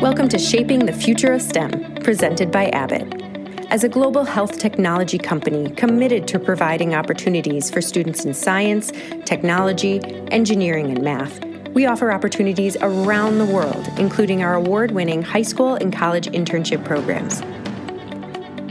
Welcome to Shaping the Future of STEM, presented by Abbott. As a global health technology company committed to providing opportunities for students in science, technology, engineering, and math, we offer opportunities around the world, including our award winning high school and college internship programs.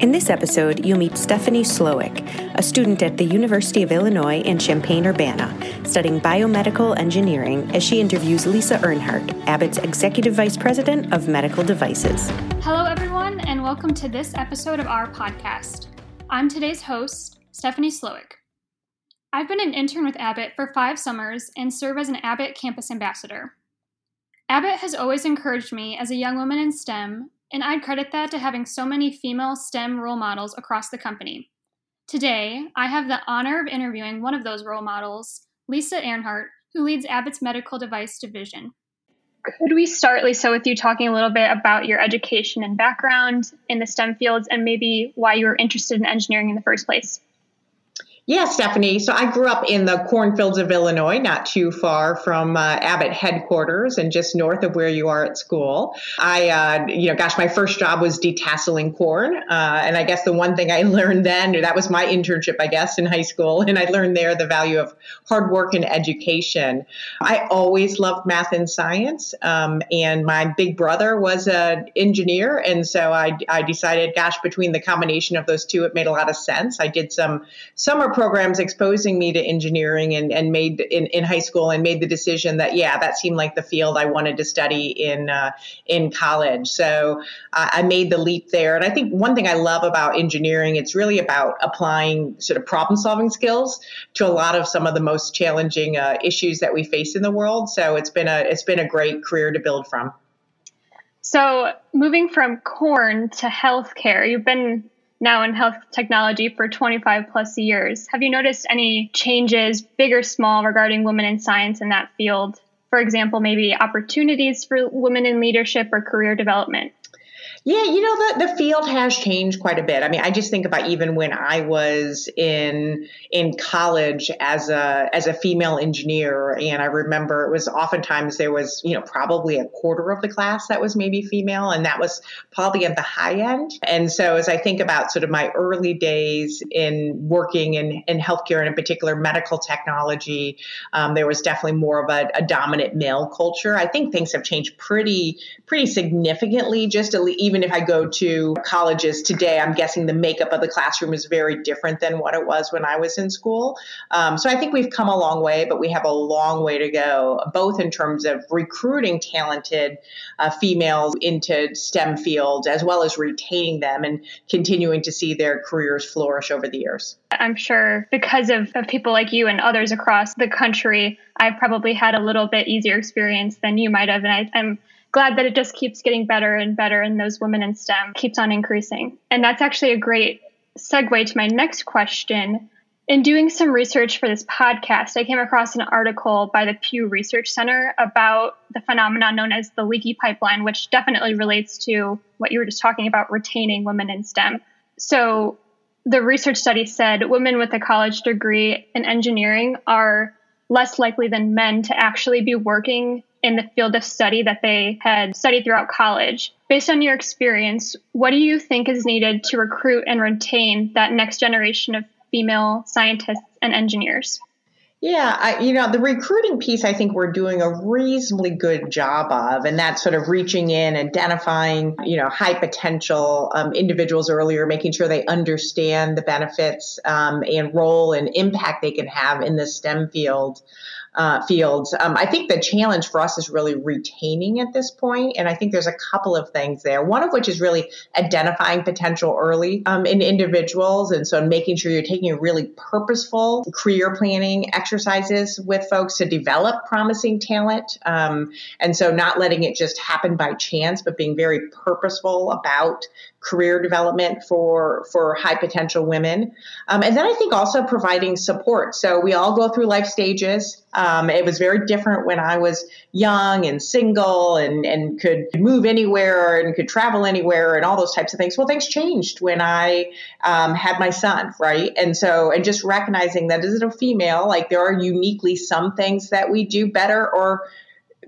In this episode, you'll meet Stephanie Slowick, a student at the University of Illinois in Champaign Urbana, studying biomedical engineering as she interviews Lisa Earnhardt, Abbott's Executive Vice President of Medical Devices. Hello, everyone, and welcome to this episode of our podcast. I'm today's host, Stephanie Slowick. I've been an intern with Abbott for five summers and serve as an Abbott campus ambassador. Abbott has always encouraged me as a young woman in STEM and I'd credit that to having so many female STEM role models across the company. Today, I have the honor of interviewing one of those role models, Lisa Earnhardt, who leads Abbott's medical device division. Could we start, Lisa, with you talking a little bit about your education and background in the STEM fields and maybe why you were interested in engineering in the first place? Yeah, Stephanie. So I grew up in the cornfields of Illinois, not too far from uh, Abbott headquarters and just north of where you are at school. I, uh, you know, gosh, my first job was detasseling corn. Uh, and I guess the one thing I learned then, that was my internship, I guess, in high school. And I learned there the value of hard work and education. I always loved math and science. Um, and my big brother was an engineer. And so I, I decided, gosh, between the combination of those two, it made a lot of sense. I did some summer programs exposing me to engineering and, and made in, in high school and made the decision that yeah that seemed like the field I wanted to study in uh, in college. So uh, I made the leap there. And I think one thing I love about engineering it's really about applying sort of problem solving skills to a lot of some of the most challenging uh, issues that we face in the world. So it's been a it's been a great career to build from. So, moving from corn to healthcare, you've been now in health technology for 25 plus years. Have you noticed any changes, big or small, regarding women in science in that field? For example, maybe opportunities for women in leadership or career development? Yeah, you know, the, the field has changed quite a bit. I mean, I just think about even when I was in in college as a as a female engineer, and I remember it was oftentimes there was, you know, probably a quarter of the class that was maybe female, and that was probably at the high end. And so as I think about sort of my early days in working in, in healthcare and in particular medical technology, um, there was definitely more of a, a dominant male culture. I think things have changed pretty pretty significantly just least even if I go to colleges today, I'm guessing the makeup of the classroom is very different than what it was when I was in school. Um, so I think we've come a long way, but we have a long way to go, both in terms of recruiting talented uh, females into STEM fields, as well as retaining them and continuing to see their careers flourish over the years. I'm sure because of, of people like you and others across the country, I've probably had a little bit easier experience than you might have. And I, I'm glad that it just keeps getting better and better and those women in STEM keeps on increasing. And that's actually a great segue to my next question. In doing some research for this podcast, I came across an article by the Pew Research Center about the phenomenon known as the leaky pipeline, which definitely relates to what you were just talking about retaining women in STEM. So, the research study said women with a college degree in engineering are less likely than men to actually be working in the field of study that they had studied throughout college. Based on your experience, what do you think is needed to recruit and retain that next generation of female scientists and engineers? Yeah, I, you know, the recruiting piece, I think we're doing a reasonably good job of, and that's sort of reaching in, identifying, you know, high potential um, individuals earlier, making sure they understand the benefits um, and role and impact they can have in the STEM field uh, fields. Um, I think the challenge for us is really retaining at this point, and I think there's a couple of things there. One of which is really identifying potential early um, in individuals, and so making sure you're taking really purposeful career planning exercises with folks to develop promising talent, um, and so not letting it just happen by chance, but being very purposeful about career development for for high potential women um, and then i think also providing support so we all go through life stages um, it was very different when i was young and single and and could move anywhere and could travel anywhere and all those types of things. Well things changed when i um, had my son right? And so and just recognizing that as a female like there are uniquely some things that we do better or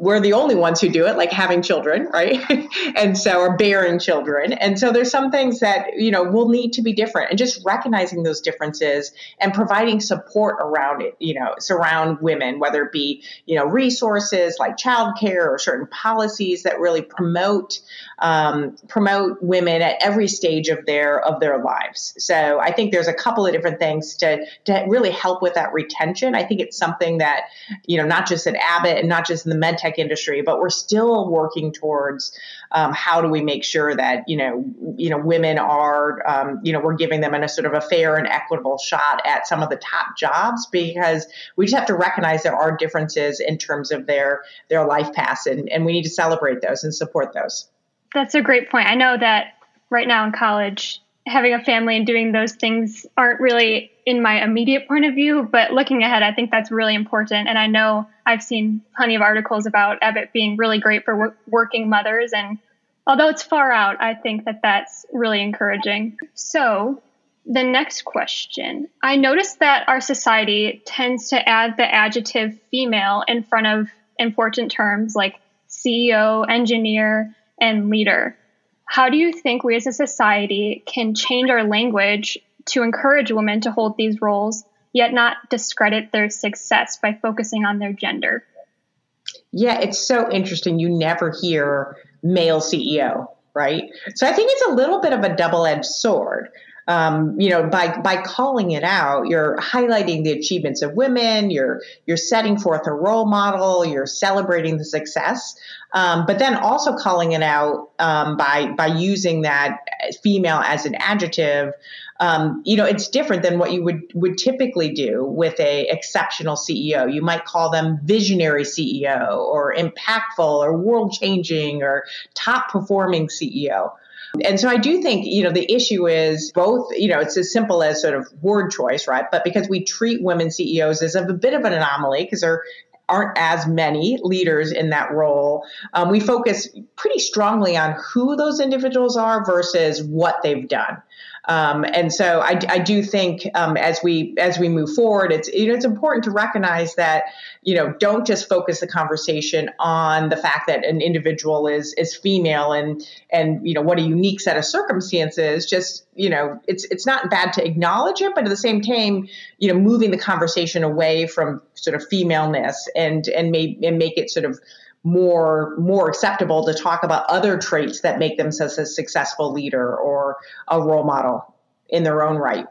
we're the only ones who do it, like having children, right? and so, or bearing children. And so there's some things that, you know, will need to be different and just recognizing those differences and providing support around it, you know, surround women, whether it be, you know, resources like childcare or certain policies that really promote, um, promote women at every stage of their, of their lives. So I think there's a couple of different things to, to really help with that retention. I think it's something that, you know, not just at Abbott and not just in the med tech industry, but we're still working towards um, how do we make sure that you know you know women are um, you know we're giving them a sort of a fair and equitable shot at some of the top jobs because we just have to recognize there are differences in terms of their their life paths and, and we need to celebrate those and support those. That's a great point. I know that right now in college having a family and doing those things aren't really in my immediate point of view, but looking ahead, I think that's really important. And I know I've seen plenty of articles about Abbott being really great for wor- working mothers. And although it's far out, I think that that's really encouraging. So, the next question I noticed that our society tends to add the adjective female in front of important terms like CEO, engineer, and leader. How do you think we as a society can change our language to encourage women to hold these roles, yet not discredit their success by focusing on their gender? Yeah, it's so interesting. You never hear male CEO, right? So I think it's a little bit of a double edged sword um, you know, by by calling it out, you're highlighting the achievements of women. You're you're setting forth a role model. You're celebrating the success, um, but then also calling it out um, by by using that female as an adjective. Um, you know, it's different than what you would would typically do with a exceptional CEO. You might call them visionary CEO or impactful or world changing or top performing CEO. And so I do think, you know, the issue is both, you know, it's as simple as sort of word choice, right? But because we treat women CEOs as a bit of an anomaly because there aren't as many leaders in that role. Um, we focus pretty strongly on who those individuals are versus what they've done. Um, and so I, I do think um, as we as we move forward, it's you know it's important to recognize that you know don't just focus the conversation on the fact that an individual is is female and and you know what a unique set of circumstances. Just you know it's it's not bad to acknowledge it, but at the same time, you know moving the conversation away from sort of femaleness and and make and make it sort of more more acceptable to talk about other traits that make them such a successful leader or a role model in their own right.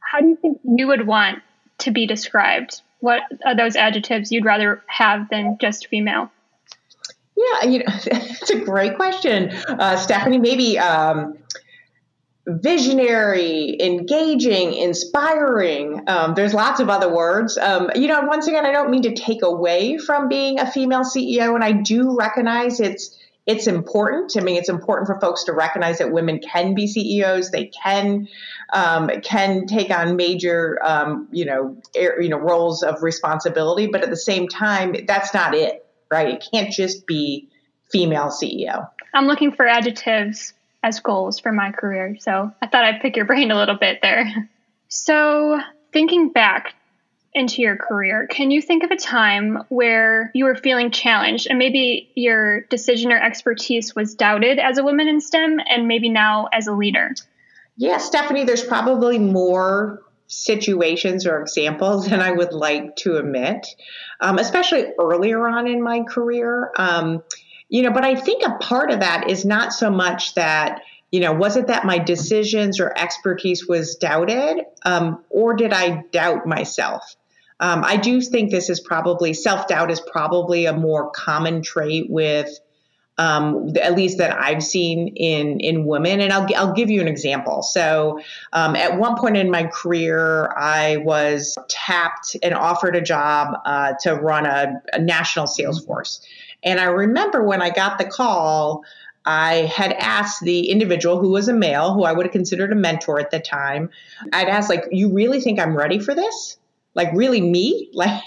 How do you think you would want to be described? What are those adjectives you'd rather have than just female? Yeah, you know, it's a great question, uh, Stephanie. Maybe um, visionary, engaging, inspiring. Um, there's lots of other words. Um, you know, once again, I don't mean to take away from being a female CEO, and I do recognize it's it's important. I mean, it's important for folks to recognize that women can be CEOs. They can um, can take on major, um, you know, air, you know, roles of responsibility. But at the same time, that's not it, right? It can't just be female CEO. I'm looking for adjectives as goals for my career. So I thought I'd pick your brain a little bit there. So, thinking back into your career, can you think of a time where you were feeling challenged and maybe your decision or expertise was doubted as a woman in STEM and maybe now as a leader? Yeah, Stephanie, there's probably more situations or examples than I would like to admit, um, especially earlier on in my career. Um, you know, but I think a part of that is not so much that, you know, was it that my decisions or expertise was doubted, um, or did I doubt myself? Um, I do think this is probably self doubt is probably a more common trait with, um, at least that I've seen in in women. And I'll I'll give you an example. So um, at one point in my career, I was tapped and offered a job uh, to run a, a national sales force. And I remember when I got the call, I had asked the individual who was a male, who I would have considered a mentor at the time, I'd asked, like, you really think I'm ready for this? Like, really me? Like,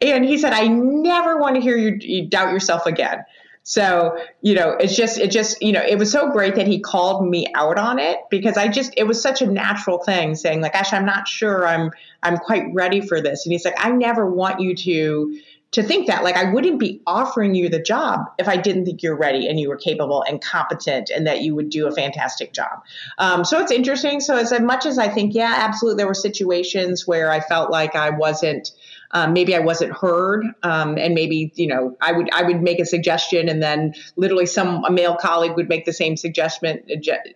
and he said, I never want to hear you, you doubt yourself again. So, you know, it's just, it just, you know, it was so great that he called me out on it because I just, it was such a natural thing saying like, gosh, I'm not sure I'm, I'm quite ready for this. And he's like, I never want you to, to think that like I wouldn't be offering you the job if I didn't think you're ready and you were capable and competent and that you would do a fantastic job. Um, so it's interesting. So as much as I think, yeah, absolutely, there were situations where I felt like I wasn't um, maybe I wasn't heard, um, and maybe you know I would I would make a suggestion, and then literally some a male colleague would make the same suggestion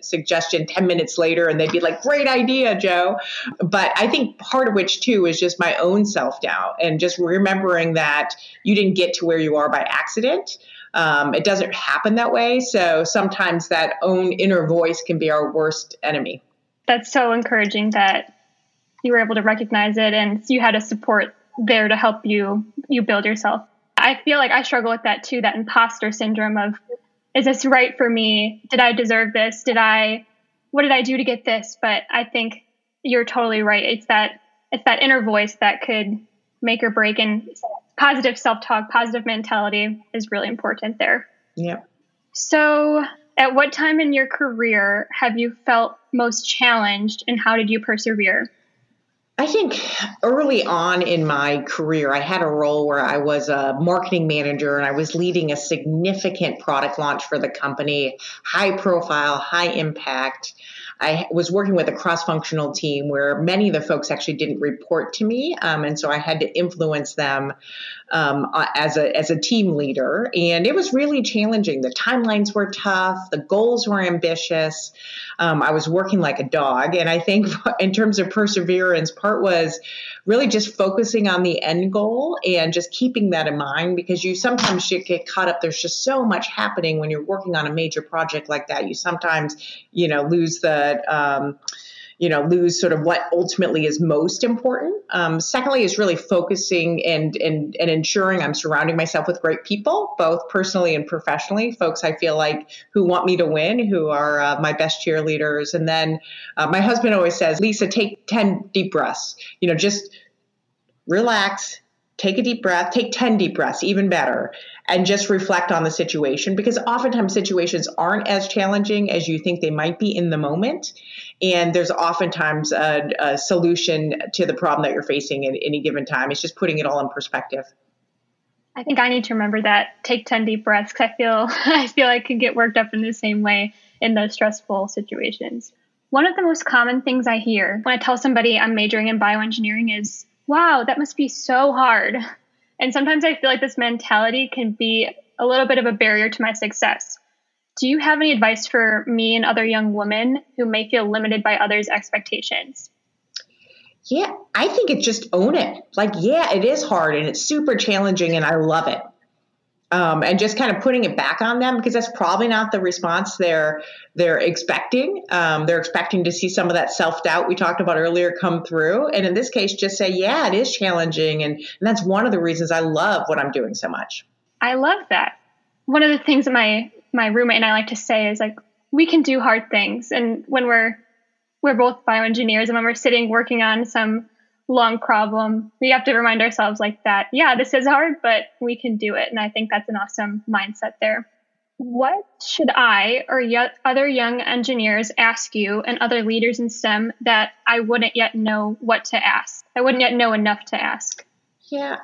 suggestion ten minutes later, and they'd be like, "Great idea, Joe." But I think part of which too is just my own self doubt and just remembering that you didn't get to where you are by accident. Um, it doesn't happen that way. So sometimes that own inner voice can be our worst enemy. That's so encouraging that you were able to recognize it and you had a support there to help you you build yourself. I feel like I struggle with that too, that imposter syndrome of is this right for me? Did I deserve this? Did I what did I do to get this? But I think you're totally right. It's that it's that inner voice that could make or break and positive self-talk, positive mentality is really important there. Yeah. So, at what time in your career have you felt most challenged and how did you persevere? I think early on in my career, I had a role where I was a marketing manager and I was leading a significant product launch for the company, high profile, high impact. I was working with a cross functional team where many of the folks actually didn't report to me. Um, and so I had to influence them um, uh, as, a, as a team leader. And it was really challenging. The timelines were tough, the goals were ambitious. Um, I was working like a dog. And I think in terms of perseverance, part was really just focusing on the end goal and just keeping that in mind because you sometimes get caught up. There's just so much happening when you're working on a major project like that. You sometimes, you know, lose the, um, you know lose sort of what ultimately is most important. Um, secondly is really focusing and, and and ensuring i'm surrounding myself with great people both personally and professionally folks i feel like who want me to win who are uh, my best cheerleaders. And then uh, my husband always says lisa take 10 deep breaths. You know just relax take a deep breath, take 10 deep breaths, even better, and just reflect on the situation because oftentimes situations aren't as challenging as you think they might be in the moment. And there's oftentimes a, a solution to the problem that you're facing at any given time. It's just putting it all in perspective. I think I need to remember that. Take 10 deep breaths because I feel I feel I can get worked up in the same way in those stressful situations. One of the most common things I hear when I tell somebody I'm majoring in bioengineering is wow, that must be so hard. And sometimes I feel like this mentality can be a little bit of a barrier to my success. Do you have any advice for me and other young women who may feel limited by others' expectations? Yeah, I think it's just own it. Like, yeah, it is hard and it's super challenging and I love it um, and just kind of putting it back on them because that's probably not the response they're they're expecting. Um, they're expecting to see some of that self doubt we talked about earlier come through, and in this case, just say, "Yeah, it is challenging," and, and that's one of the reasons I love what I'm doing so much. I love that. One of the things that my my roommate and I like to say is like, we can do hard things, and when we're we're both bioengineers, and when we're sitting working on some long problem. We have to remind ourselves like that, yeah, this is hard, but we can do it. And I think that's an awesome mindset there. What should I or yet other young engineers ask you and other leaders in STEM that I wouldn't yet know what to ask? I wouldn't yet know enough to ask. Yeah,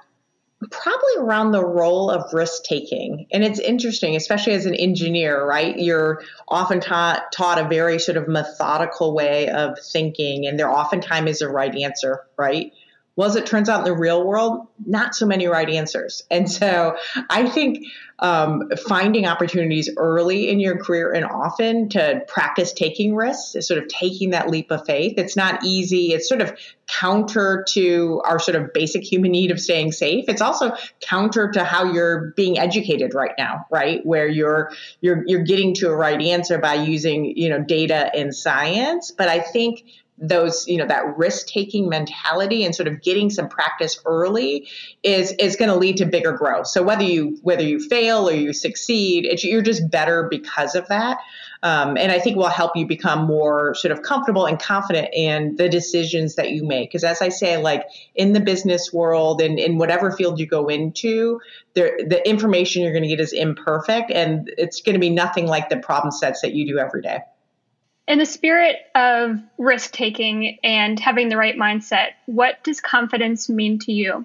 probably around the role of risk taking. And it's interesting, especially as an engineer, right? You're often taught, taught a very sort of methodical way of thinking, and there oftentimes is a right answer, right? Well, as it turns out in the real world, not so many right answers. And so I think um, finding opportunities early in your career and often to practice taking risks is sort of taking that leap of faith. It's not easy. It's sort of counter to our sort of basic human need of staying safe. It's also counter to how you're being educated right now, right? Where you're you're you're getting to a right answer by using, you know, data and science. But I think those you know that risk taking mentality and sort of getting some practice early is is going to lead to bigger growth. So whether you whether you fail or you succeed you're just better because of that. Um, and i think will help you become more sort of comfortable and confident in the decisions that you make. Because as i say like in the business world and in whatever field you go into there, the information you're going to get is imperfect and it's going to be nothing like the problem sets that you do every day in the spirit of risk taking and having the right mindset, what does confidence mean to you?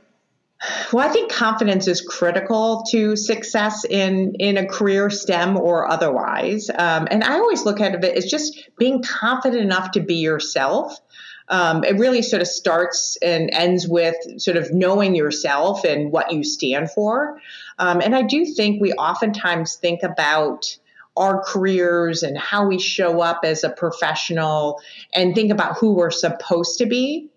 Well, I think confidence is critical to success in in a career, STEM or otherwise. Um, and I always look at it as just being confident enough to be yourself. Um, it really sort of starts and ends with sort of knowing yourself and what you stand for. Um, and I do think we oftentimes think about our careers and how we show up as a professional and think about who we're supposed to be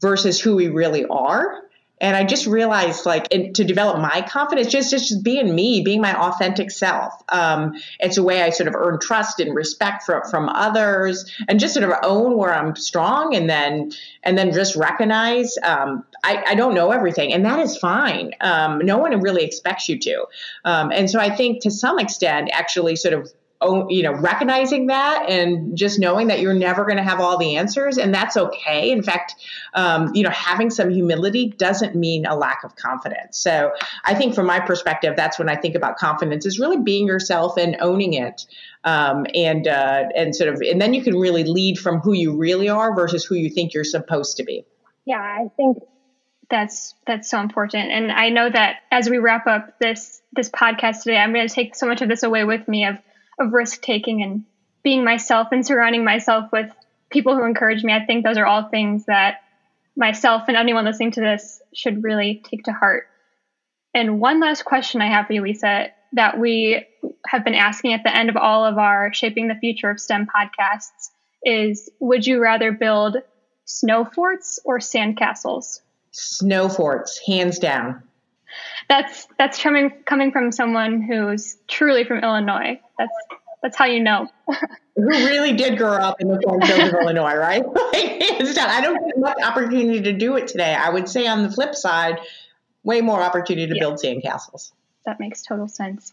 versus who we really are. And I just realized, like, to develop my confidence, just just just being me, being my authentic self. Um, it's a way I sort of earn trust and respect from from others, and just sort of own where I'm strong, and then and then just recognize um, I, I, don't know everything, and that is fine. Um, no one really expects you to, um, and so I think to some extent, actually, sort of you know recognizing that and just knowing that you're never going to have all the answers and that's okay. In fact um, you know having some humility doesn't mean a lack of confidence. So i think from my perspective that's when i think about confidence is really being yourself and owning it um, and uh, and sort of and then you can really lead from who you really are versus who you think you're supposed to be. Yeah i think that's that's so important. And i know that as we wrap up this this podcast today i'm going to take so much of this away with me of of risk taking and being myself and surrounding myself with people who encourage me. I think those are all things that myself and anyone listening to this should really take to heart. And one last question I have for you, Lisa, that we have been asking at the end of all of our Shaping the Future of STEM podcasts is Would you rather build snow forts or sand castles? Snow forts, hands down that's that's coming coming from someone who's truly from Illinois. That's that's how you know. Who really did grow up in the cornfields of Illinois, right? I don't get much opportunity to do it today. I would say on the flip side, way more opportunity to yeah. build sandcastles. That makes total sense.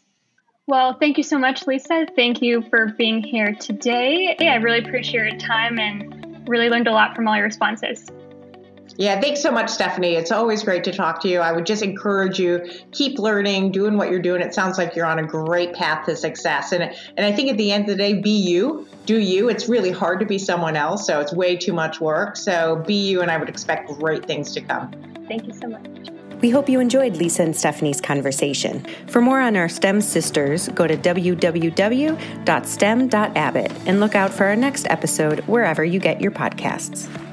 Well, thank you so much, Lisa. Thank you for being here today. I really appreciate your time and really learned a lot from all your responses. Yeah, thanks so much, Stephanie. It's always great to talk to you. I would just encourage you keep learning, doing what you're doing. It sounds like you're on a great path to success. And and I think at the end of the day, be you, do you. It's really hard to be someone else, so it's way too much work. So be you, and I would expect great things to come. Thank you so much. We hope you enjoyed Lisa and Stephanie's conversation. For more on our STEM sisters, go to www.stem.abbott and look out for our next episode wherever you get your podcasts.